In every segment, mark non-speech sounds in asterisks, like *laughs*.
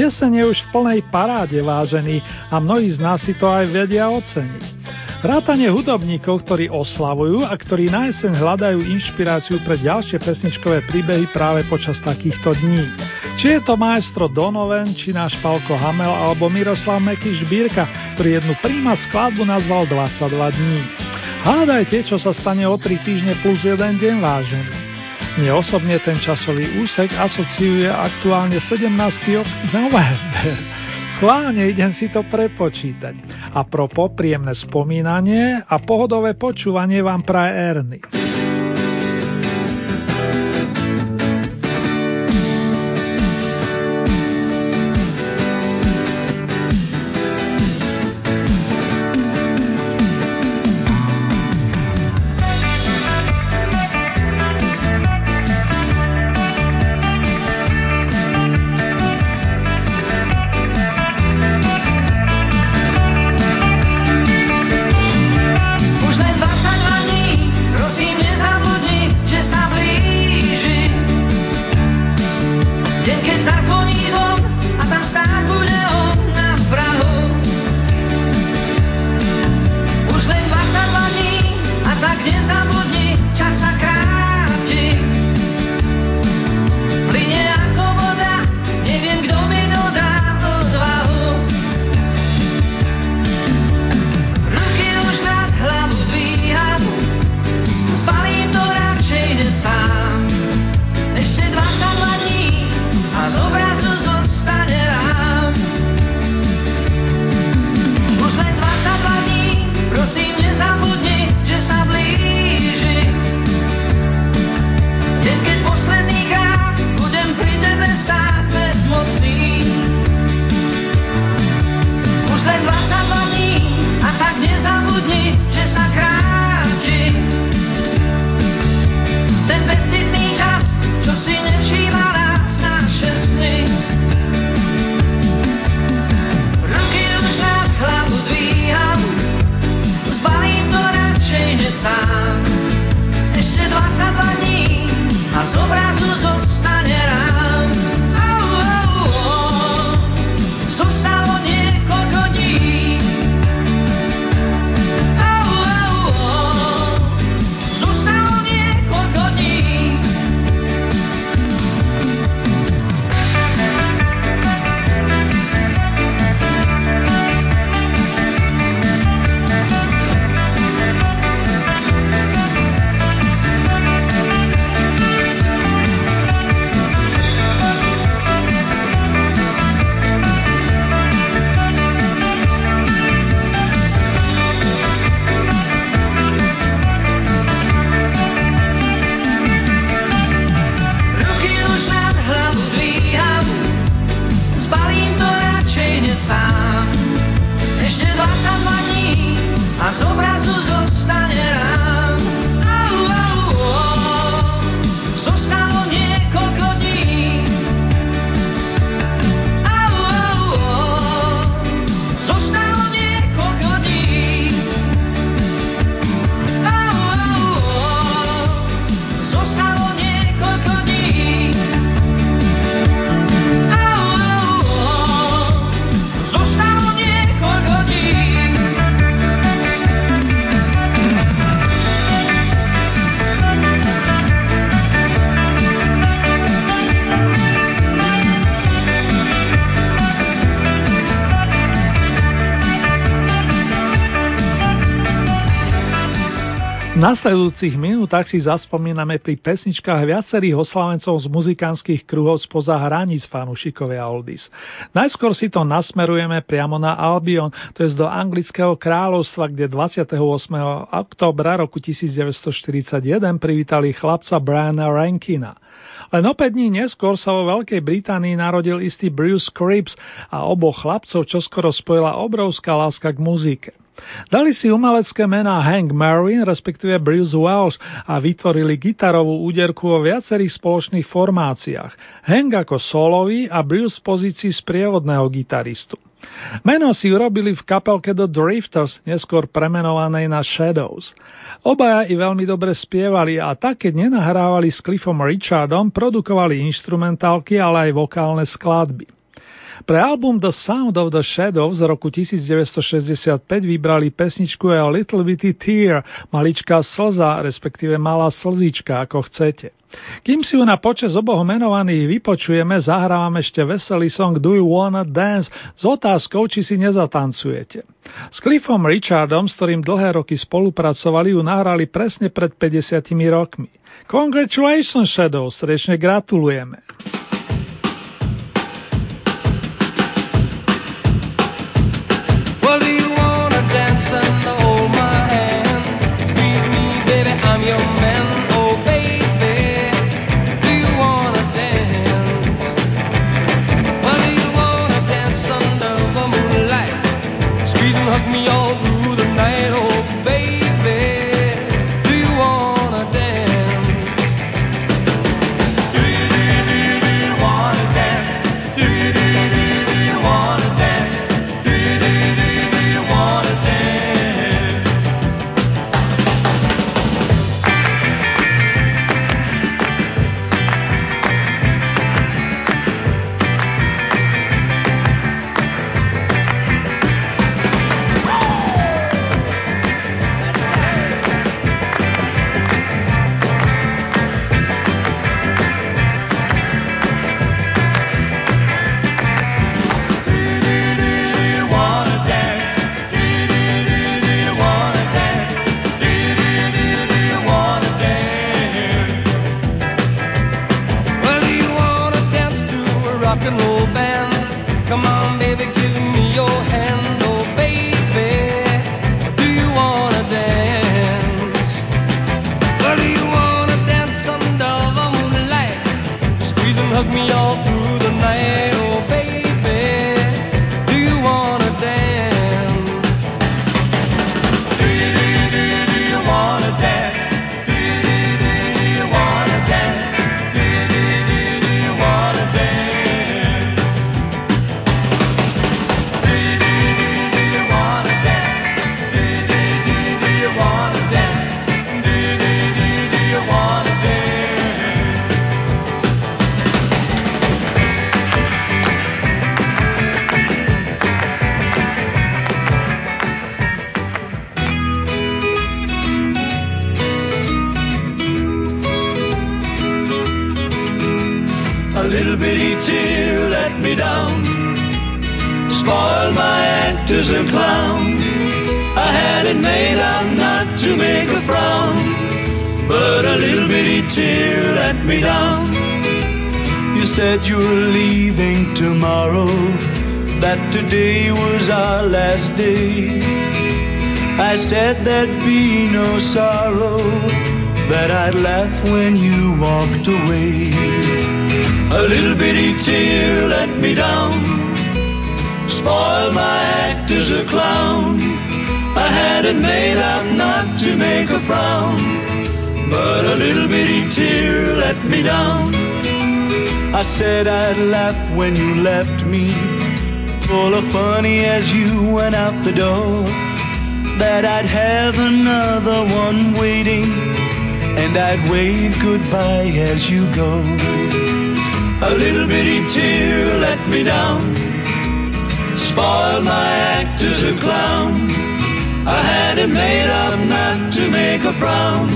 Jeseň je už v plnej paráde, vážený, a mnohí z nás si to aj vedia oceniť. Vrátanie hudobníkov, ktorí oslavujú a ktorí na jeseň hľadajú inšpiráciu pre ďalšie pesničkové príbehy práve počas takýchto dní. Či je to maestro Donoven, či náš Palko Hamel alebo Miroslav Mekyš Bírka, ktorý jednu príma skladbu nazval 22 dní. Hádajte, čo sa stane o 3 týždne plus jeden deň vážený. Mne osobne ten časový úsek asociuje aktuálne 17. november. *laughs* Schválne idem si to prepočítať. A propo príjemné spomínanie a pohodové počúvanie vám praje Ernie. Nasledujúcich minútach si zaspomíname pri pesničkách viacerých oslavencov z muzikánskych kruhov spoza hraníc fanúšikovia Oldies. Najskôr si to nasmerujeme priamo na Albion, to je do anglického kráľovstva, kde 28. oktobra roku 1941 privítali chlapca Briana Rankina. Len opäť dní neskôr sa vo Veľkej Británii narodil istý Bruce Cripps a oboch chlapcov čoskoro spojila obrovská láska k muzike. Dali si umelecké mená Hank Marvin, respektíve Bruce Welsh a vytvorili gitarovú úderku vo viacerých spoločných formáciách. Hank ako solový a Bruce v pozícii sprievodného gitaristu. Meno si urobili v kapelke The Drifters, neskôr premenovanej na Shadows. Obaja i veľmi dobre spievali a tak, keď nenahrávali s Cliffom Richardom, produkovali instrumentálky, ale aj vokálne skladby. Pre album The Sound of the Shadows z roku 1965 vybrali pesničku A Little Bitty Tear, maličká slza, respektíve malá slzička, ako chcete. Kým si ju na počas oboch menovaných vypočujeme, zahrávam ešte veselý song Do You Wanna Dance s otázkou, či si nezatancujete. S Cliffom Richardom, s ktorým dlhé roky spolupracovali, ju nahrali presne pred 50 rokmi. Congratulations Shadow, srdečne gratulujeme. hug me off. down, but a little bitty tear let me down. You said you were leaving tomorrow, that today was our last day. I said there'd be no sorrow, that I'd laugh when you walked away. A little bitty tear let me down, spoiled my act as a clown had it made up not to make a frown, but a little bitty tear let me down. I said I'd laugh when you left me, full of funny as you went out the door. That I'd have another one waiting, and I'd wave goodbye as you go. A little bitty tear let me down, spoiled my act as a clown made up not to make a frown,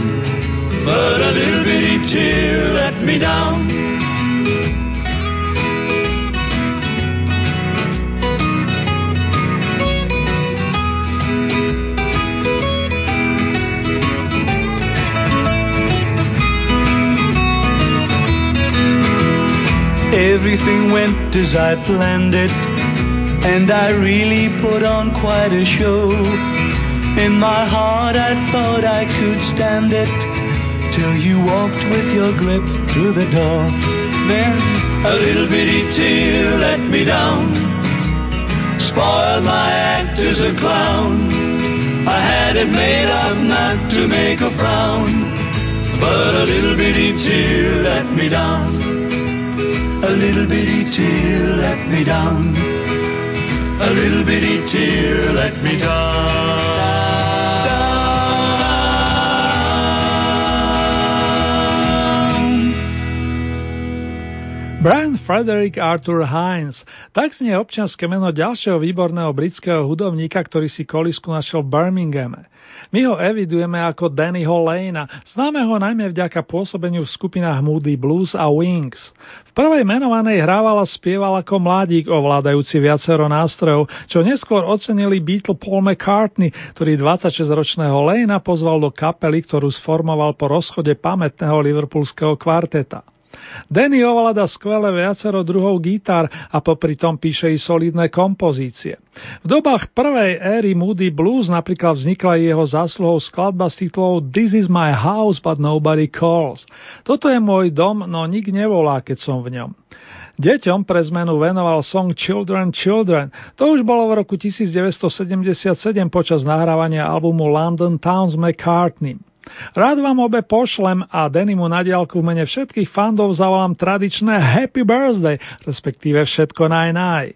but a little bitty tear let me down. Everything went as I planned it, and I really put on quite a show. In my heart, I thought I could stand it till you walked with your grip through the door. Then a little bitty tear let me down, spoiled my act as a clown. I had it made up not to make a frown, but a little bitty tear let me down. A little bitty tear let me down. A little bitty tear let me down. Frederick Arthur Hines. Tak znie občianske meno ďalšieho výborného britského hudobníka, ktorý si kolisku našiel v Birminghame. My ho evidujeme ako Dannyho Lane, známe ho najmä vďaka pôsobeniu v skupinách Moody Blues a Wings. V prvej menovanej hrával a spieval ako mladík ovládajúci viacero nástrojov, čo neskôr ocenili Beatle Paul McCartney, ktorý 26-ročného Lane pozval do kapely, ktorú sformoval po rozchode pamätného liverpoolského kvarteta. Danny ovláda skvelé viacero druhov gitár a popri tom píše i solidné kompozície. V dobách prvej éry Moody Blues napríklad vznikla jeho zásluhou skladba s titulou This is my house but nobody calls. Toto je môj dom, no nik nevolá, keď som v ňom. Deťom pre zmenu venoval song Children, Children. To už bolo v roku 1977 počas nahrávania albumu London Towns McCartney. Rád vám obe pošlem a Denimu na diálku v mene všetkých fandov zavolám tradičné Happy Birthday, respektíve všetko naj naj.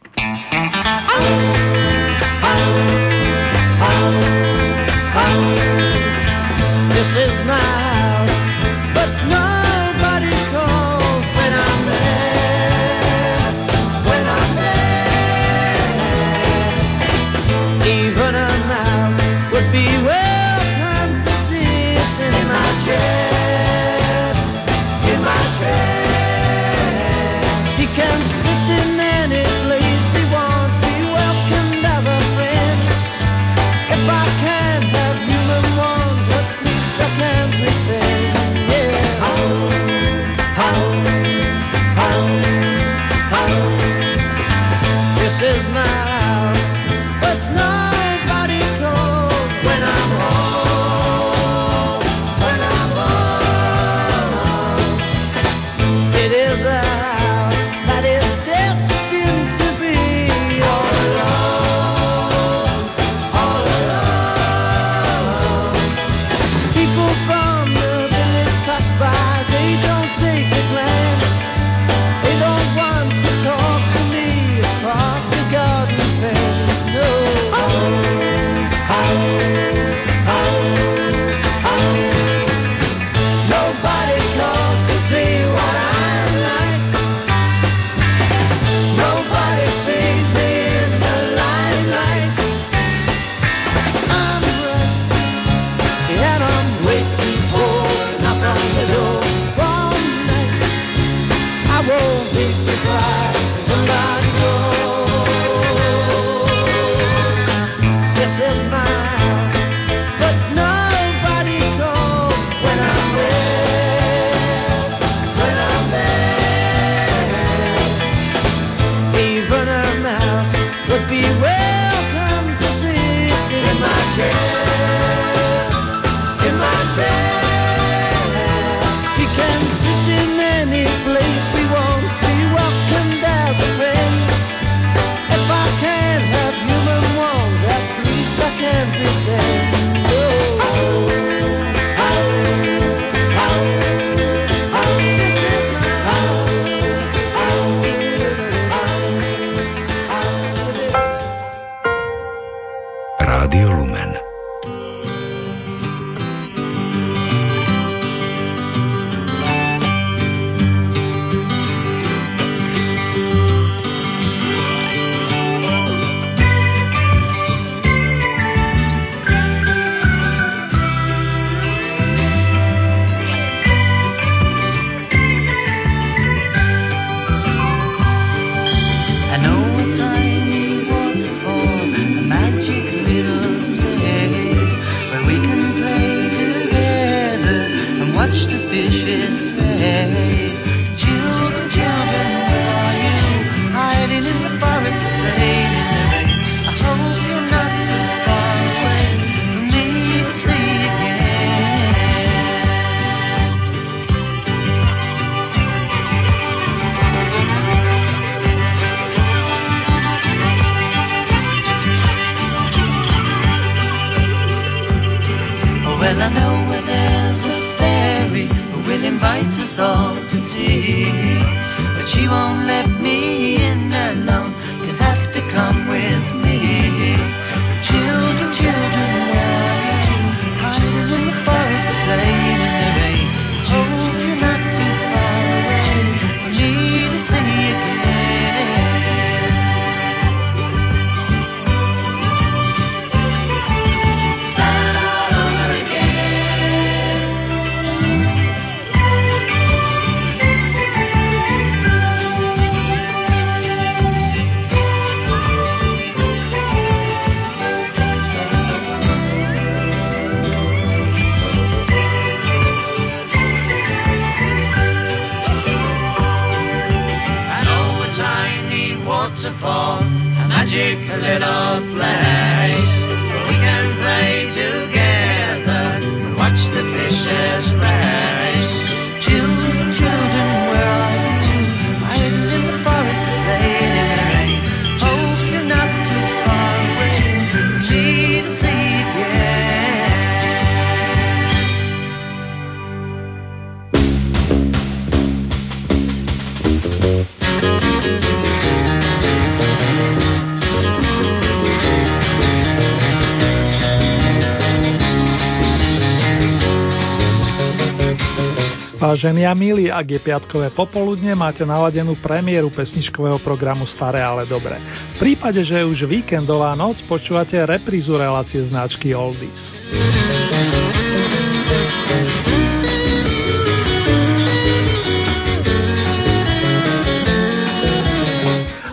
Vážení a milí, ak je piatkové popoludne, máte naladenú premiéru pesničkového programu Staré, ale dobré. V prípade, že je už víkendová noc, počúvate reprízu relácie značky Oldies.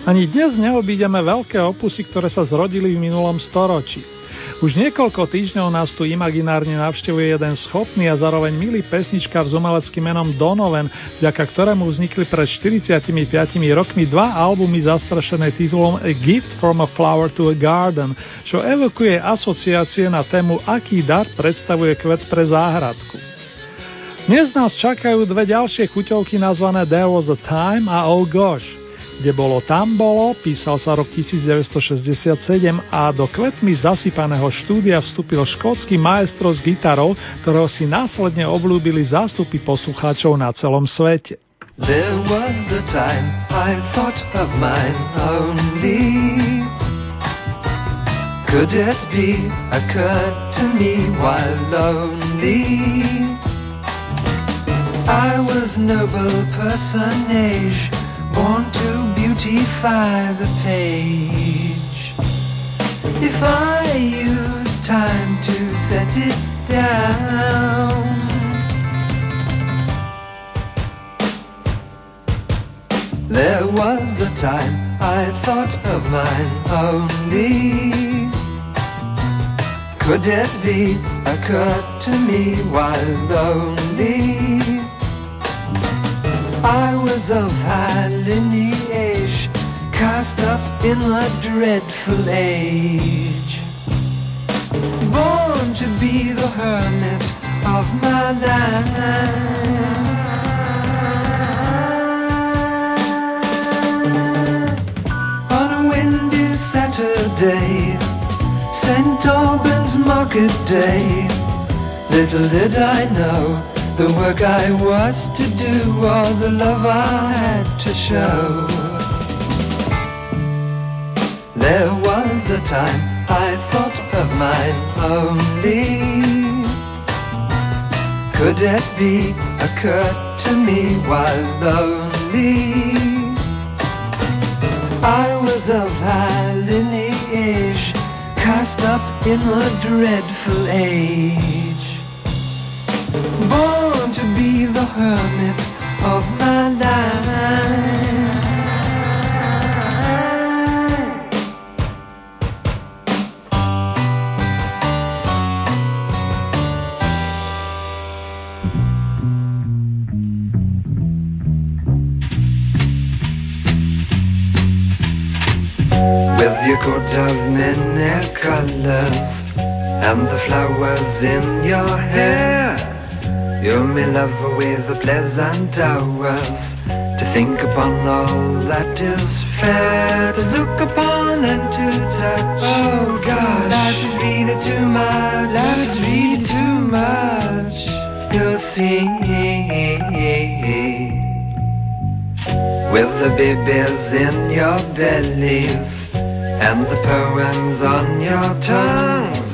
Ani dnes neobídeme veľké opusy, ktoré sa zrodili v minulom storočí. Už niekoľko týždňov nás tu imaginárne navštevuje jeden schopný a zároveň milý pesničkár s umeleckým menom Donovan, vďaka ktorému vznikli pred 45 rokmi dva albumy zastrašené titulom A Gift from a Flower to a Garden, čo evokuje asociácie na tému Aký dar predstavuje kvet pre záhradku. Dnes nás čakajú dve ďalšie chuťovky nazvané There was a Time a Oh Gosh kde bolo tam bolo, písal sa rok 1967 a do kvetmi zasypaného štúdia vstúpil škótsky maestro s gitarou, ktorého si následne oblúbili zástupy poslucháčov na celom svete. There was a time I thought of mine only Could it be occurred to me while lonely I was noble personage born to beautify the page. If I use time to set it down, there was a time I thought of mine only. Could it be occurred to me while lonely? I was of high lineage, cast up in a dreadful age. Born to be the hermit of my life. On a windy Saturday, St. Albans Market Day, little did I know the work I was to do or the love I had to show. There was a time I thought of mine only. Could it be occurred to me while lonely? I was of high lineage, cast up in a dreadful age. Born to be the hermit of my life. With your coat of many colors and the flowers in your hair. You may love with the pleasant hours to think upon all that is fair, to look upon and to touch. Oh God, life is really too much. Life is really too much. You'll see. With the babies in your bellies and the poems on your tongues,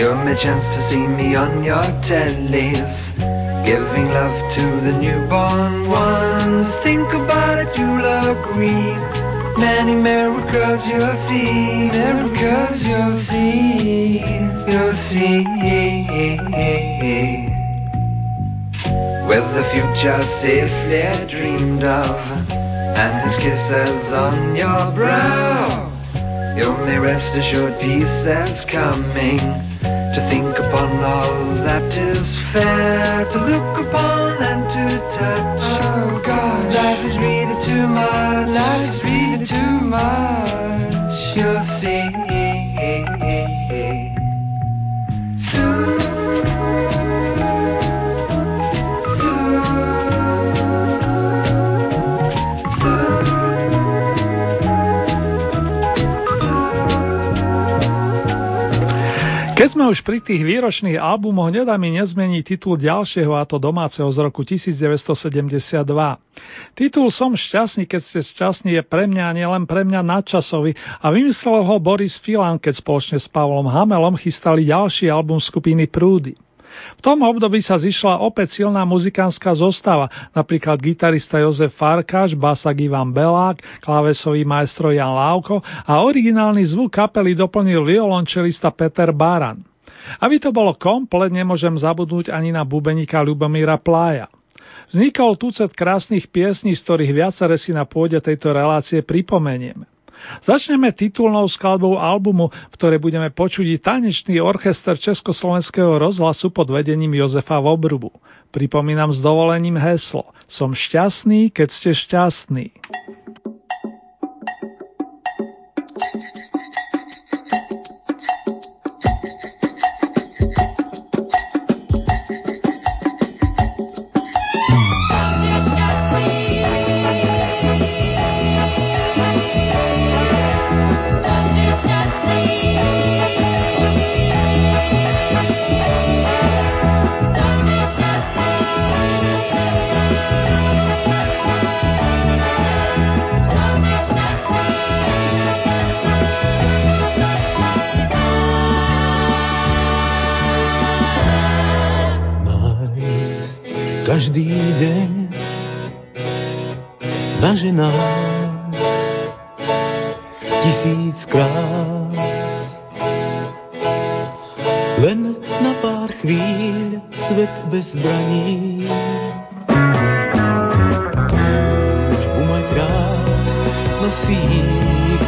you may chance to see me on your tellies Giving love to the newborn ones. Think about it, you'll agree. Many miracles you'll see, miracles you'll see, you'll see. With the future safely dreamed of, and his kisses on your brow, you may rest assured peace is coming to think upon all that is fair, to look upon and to touch. Oh God, life is really too much. Life is really too much. you'll see. Keď sme už pri tých výročných albumoch, nedá mi nezmeniť titul ďalšieho, a to domáceho z roku 1972. Titul Som šťastný, keď ste šťastní je pre mňa a nielen pre mňa nadčasový a vymyslel ho Boris Filan, keď spoločne s Pavlom Hamelom chystali ďalší album skupiny Prúdy. V tom období sa zišla opäť silná muzikánska zostava, napríklad gitarista Jozef Farkáš, basak Ivan Belák, klávesový majstro Jan Lávko a originálny zvuk kapely doplnil violončelista Peter Baran. Aby to bolo komplet, nemôžem zabudnúť ani na bubenika Ľubomíra Plája. Vznikol tucet krásnych piesní, z ktorých viacere si na pôde tejto relácie pripomenieme. Začneme titulnou skladbou albumu, v ktorej budeme počuť tanečný orchester Československého rozhlasu pod vedením Jozefa Vobrubu. Pripomínam s dovolením heslo Som šťastný, keď ste šťastní.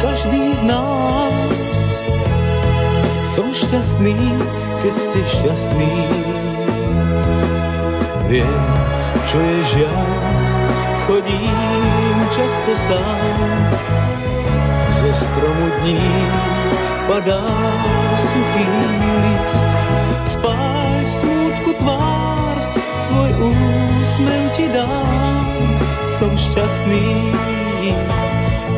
každý z nás. Som šťastný, keď ste šťastný. Viem, čo je žiaľ, chodím často sám. Ze stromu dní padá suchý list. Spáj smutku tvár, svoj úsmev ti dám. Som šťastný,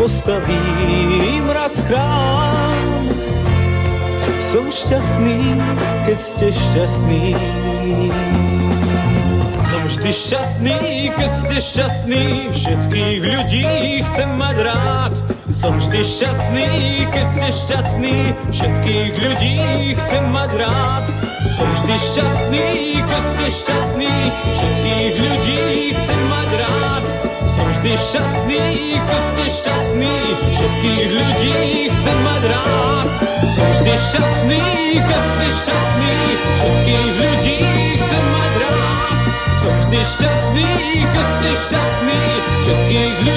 postavím raz chrám. Som šťastný, keď ste šťastný, Som vždy šťastný, keď ste šťastní, všetkých ľudí chcem mať rád. Som vždy šťastný, keď ste šťastní, všetkých ľudí chcem mať rád. Som vždy šťastný, keď ste šťastní, všetkých ľudí chcem mať rád ty šťastný, keď ste šťastný, všetkých ľudí chcem mať rád. Sme vždy šťastný, keď ste šťastný, všetkých ľudí chcem mať rád. Sme vždy šťastný, keď ste šťastný, všetkých ľudí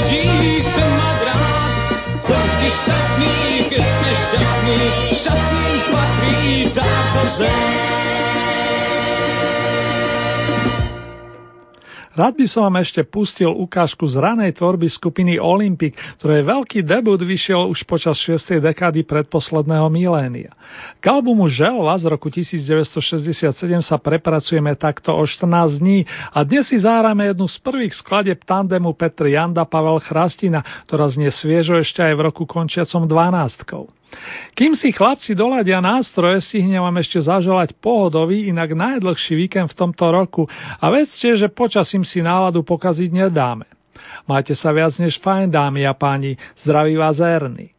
by som vám ešte pustil ukážku z ranej tvorby skupiny Olympic, ktorej veľký debut vyšiel už počas 6. dekády predposledného milénia. K albumu Želva z roku 1967 sa prepracujeme takto o 14 dní a dnes si zahráme jednu z prvých skladeb tandemu Petr Janda Pavel Chrastina, ktorá znie sviežo ešte aj v roku končiacom 12. Kým si chlapci doladia nástroje, stihnem vám ešte zaželať pohodový, inak najdlhší víkend v tomto roku a vedzte, že počasím si náladu pokaziť nedáme. Majte sa viac než fajn, dámy a páni, zdraví vás Erny.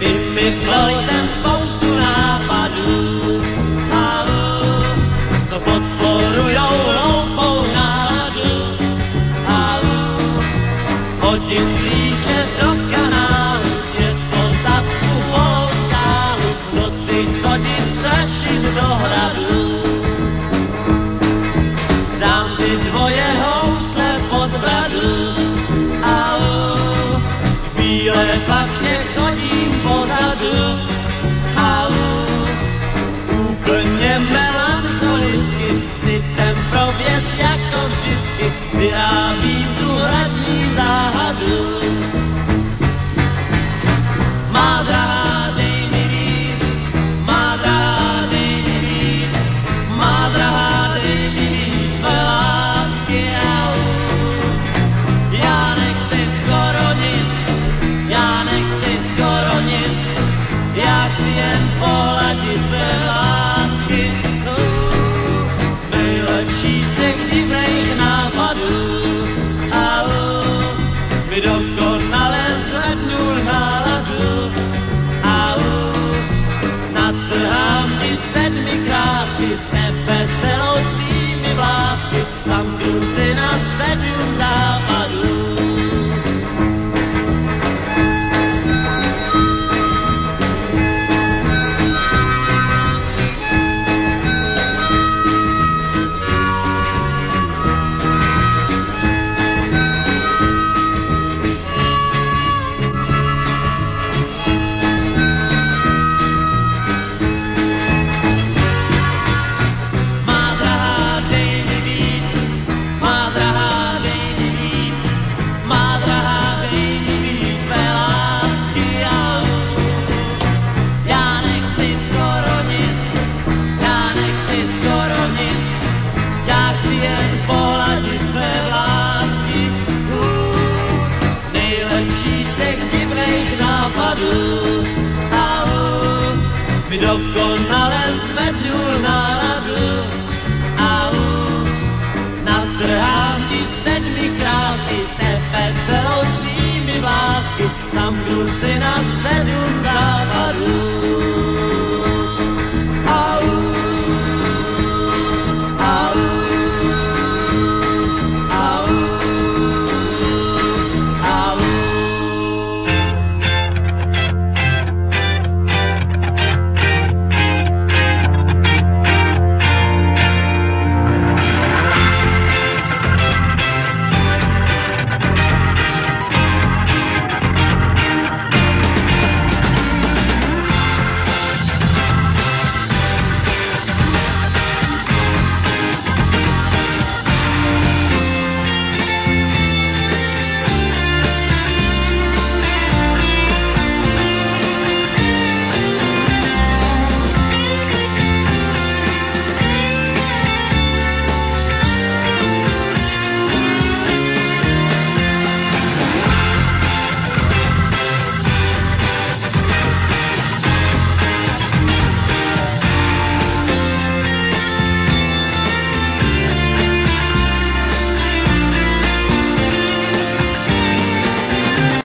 Vymyslel jsem spoustu